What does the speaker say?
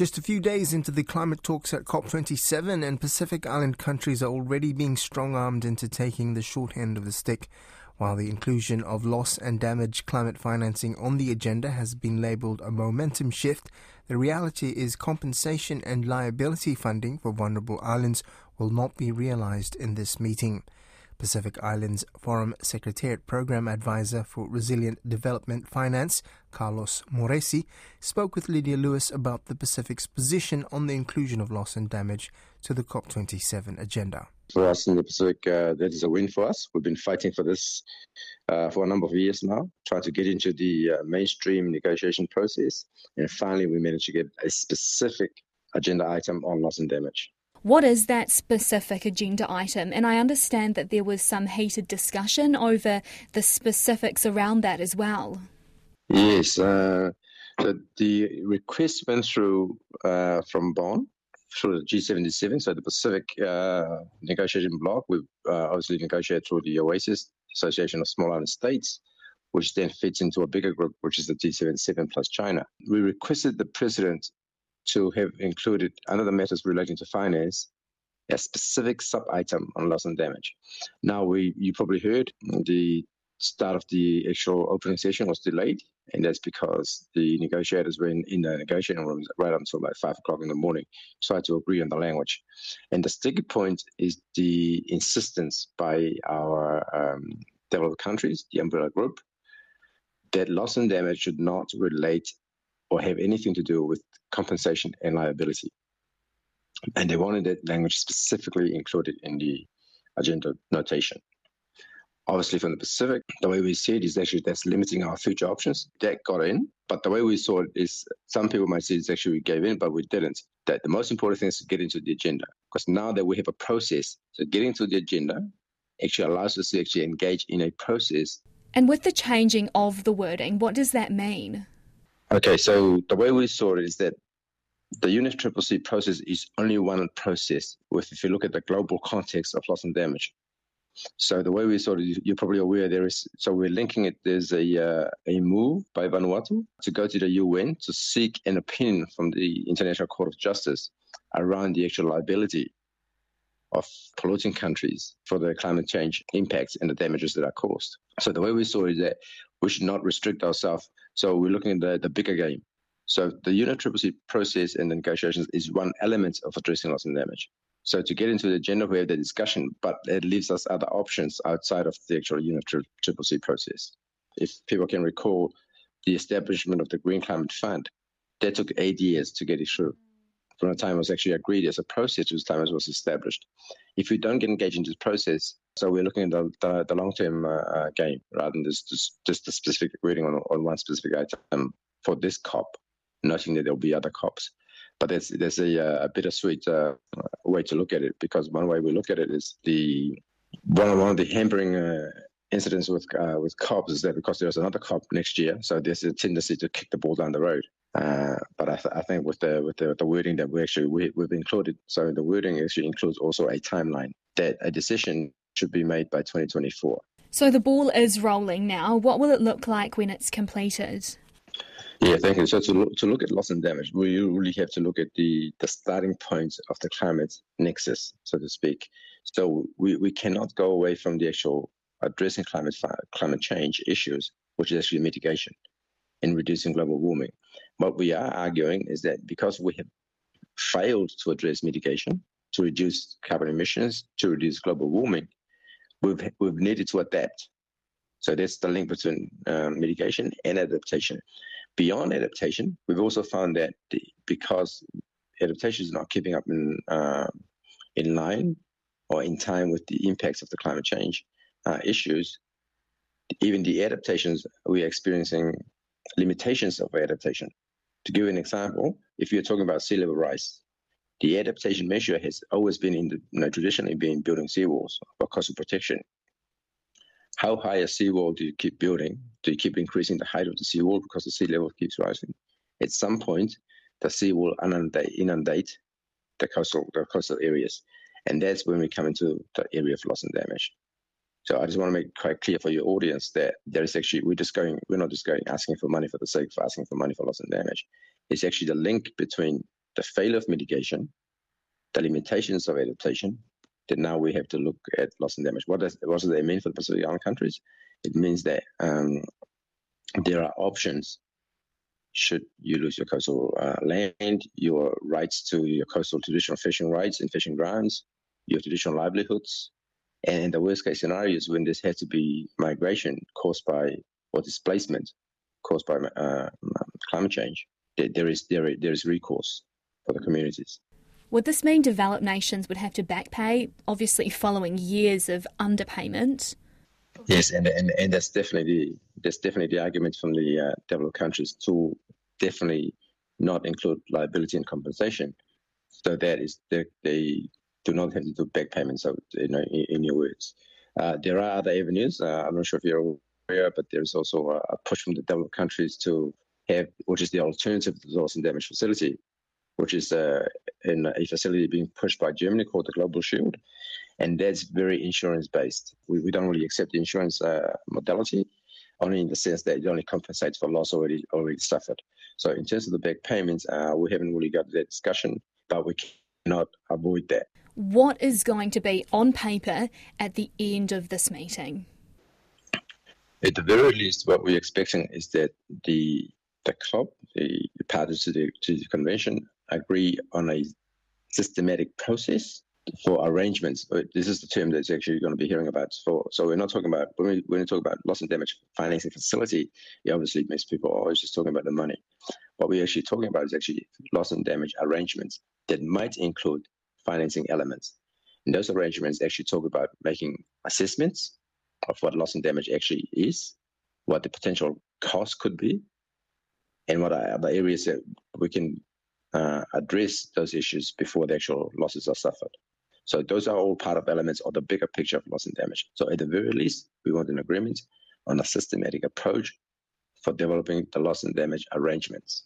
Just a few days into the climate talks at COP27, and Pacific Island countries are already being strong armed into taking the short end of the stick. While the inclusion of loss and damage climate financing on the agenda has been labelled a momentum shift, the reality is compensation and liability funding for vulnerable islands will not be realised in this meeting. Pacific Islands Forum Secretariat Program Advisor for Resilient Development Finance, Carlos Moresi, spoke with Lydia Lewis about the Pacific's position on the inclusion of loss and damage to the COP27 agenda. For us in the Pacific, uh, that is a win for us. We've been fighting for this uh, for a number of years now, trying to get into the uh, mainstream negotiation process. And finally, we managed to get a specific agenda item on loss and damage. What is that specific agenda item? And I understand that there was some heated discussion over the specifics around that as well. Yes, uh, the, the, request went through uh, from Bonn through the G77, so the Pacific uh, negotiation bloc. We uh, obviously negotiated through the AOSIS Association of Small Island States, which then fits into a bigger group, which is the G77 plus China. We requested the president to have included under the matters relating to finance a specific sub item on loss and damage. Now we you probably heard the start of the actual opening session was delayed, and that's because the negotiators were in, in the negotiating rooms right until about five o'clock in the morning, try to agree on the language. And the sticky point is the insistence by our um, developed countries, the umbrella group, that loss and damage should not relate or have anything to do with compensation and liability. And they wanted that language specifically included in the agenda notation. Obviously, from the Pacific, the way we see it is actually that's limiting our future options. That got in, but the way we saw it is some people might say it's actually we gave in, but we didn't. That the most important thing is to get into the agenda because now that we have a process, so getting to the agenda actually allows us to actually engage in a process. And with the changing of the wording, what does that mean? Okay, so the way we saw it is that the UNFCCC process is only one process. With if you look at the global context of loss and damage, so the way we saw it, you're probably aware there is. So we're linking it. There's a uh, a move by Vanuatu to go to the UN to seek an opinion from the International Court of Justice around the actual liability of polluting countries for the climate change impacts and the damages that are caused. So the way we saw it is that we should not restrict ourselves so we're looking at the, the bigger game. So the UNFCCC process and the negotiations is one element of addressing loss and damage. So to get into the agenda, we have the discussion, but it leaves us other options outside of the actual UNFCCC process. If people can recall the establishment of the Green Climate Fund, that took eight years to get it through. From the time it was actually agreed as a process to the time it was established. If we don't get engaged in this process, so we're looking at the, the, the long-term uh, uh, game rather than just, just, just the specific reading on, on one specific item for this COP, noting that there'll be other COPs. But there's, there's a, uh, a bittersweet uh, way to look at it because one way we look at it is the one, one of the hampering uh, incidents with uh, with COPs is that because there's another COP next year, so there's a tendency to kick the ball down the road. Uh, but I, th- I, think with the with the, the wording that we actually we, we've included, so the wording actually includes also a timeline that a decision should be made by 2024. So the ball is rolling now. What will it look like when it's completed? Yeah, thank you. So to look, to look at loss and damage, we really have to look at the, the starting point of the climate nexus, so to speak. So we, we cannot go away from the actual addressing climate climate change issues, which is actually mitigation in reducing global warming. What we are arguing is that because we have failed to address mitigation, to reduce carbon emissions, to reduce global warming, we've we've needed to adapt. So that's the link between um, mitigation and adaptation. Beyond adaptation, we've also found that the, because adaptation is not keeping up in uh, in line or in time with the impacts of the climate change uh, issues, even the adaptations we're experiencing limitations of adaptation. To give an example, if you're talking about sea level rise, the adaptation measure has always been in the, you know, traditionally been building seawalls for coastal protection. How high a seawall do you keep building? Do you keep increasing the height of the seawall because the sea level keeps rising? At some point, the sea will inundate, inundate the coastal the coastal areas, and that's when we come into the area of loss and damage. So I just want to make quite clear for your audience that there is actually we're just going we're not just going asking for money for the sake of asking for money for loss and damage. It's actually the link between the failure of mitigation, the limitations of adaptation, then now we have to look at loss and damage. What does what does that mean for the Pacific Island countries? It means that um, there are options should you lose your coastal uh, land, your rights to your coastal traditional fishing rights and fishing grounds, your traditional livelihoods, and the worst case scenarios when this has to be migration caused by or displacement caused by uh, climate change, there is there, there is recourse for the communities. Would this mean developed nations would have to backpay, obviously following years of underpayment? Yes, and and, and that's definitely that's definitely the argument from the uh, developed countries to definitely not include liability and compensation. So that is they, they do not have to do back payments. So you know, in, in your words, uh, there are other avenues. Uh, I'm not sure if you're aware, but there's also a, push from the developed countries to have, which is the alternative to the loss and damage facility, which is uh, in a facility being pushed by Germany called the Global Shield, and that's very insurance based. We, we don't really accept the insurance uh, modality, only in the sense that it only compensates for loss already already suffered. So in terms of the back payments, uh, we haven't really got that discussion, but we cannot avoid that. What is going to be on paper at the end of this meeting? At the very least, what we're expecting is that the the club, the parties to the, to the convention, agree on a systematic process for arrangements. Uh, this is the term that's actually going to be hearing about. For so we're not talking about when we when we talk about loss and damage financing facility. It obviously makes people are always just talking about the money. What we're actually talking about is actually loss and damage arrangements that might include financing elements. And those arrangements actually talk about making assessments of what loss and damage actually is, what the potential cost could be, and what are the areas that we can uh, address those issues before the actual losses are suffered. So those are all part of elements of the bigger picture of loss and damage. So at the very least, we want an agreement on a systematic approach for developing the loss and damage arrangements.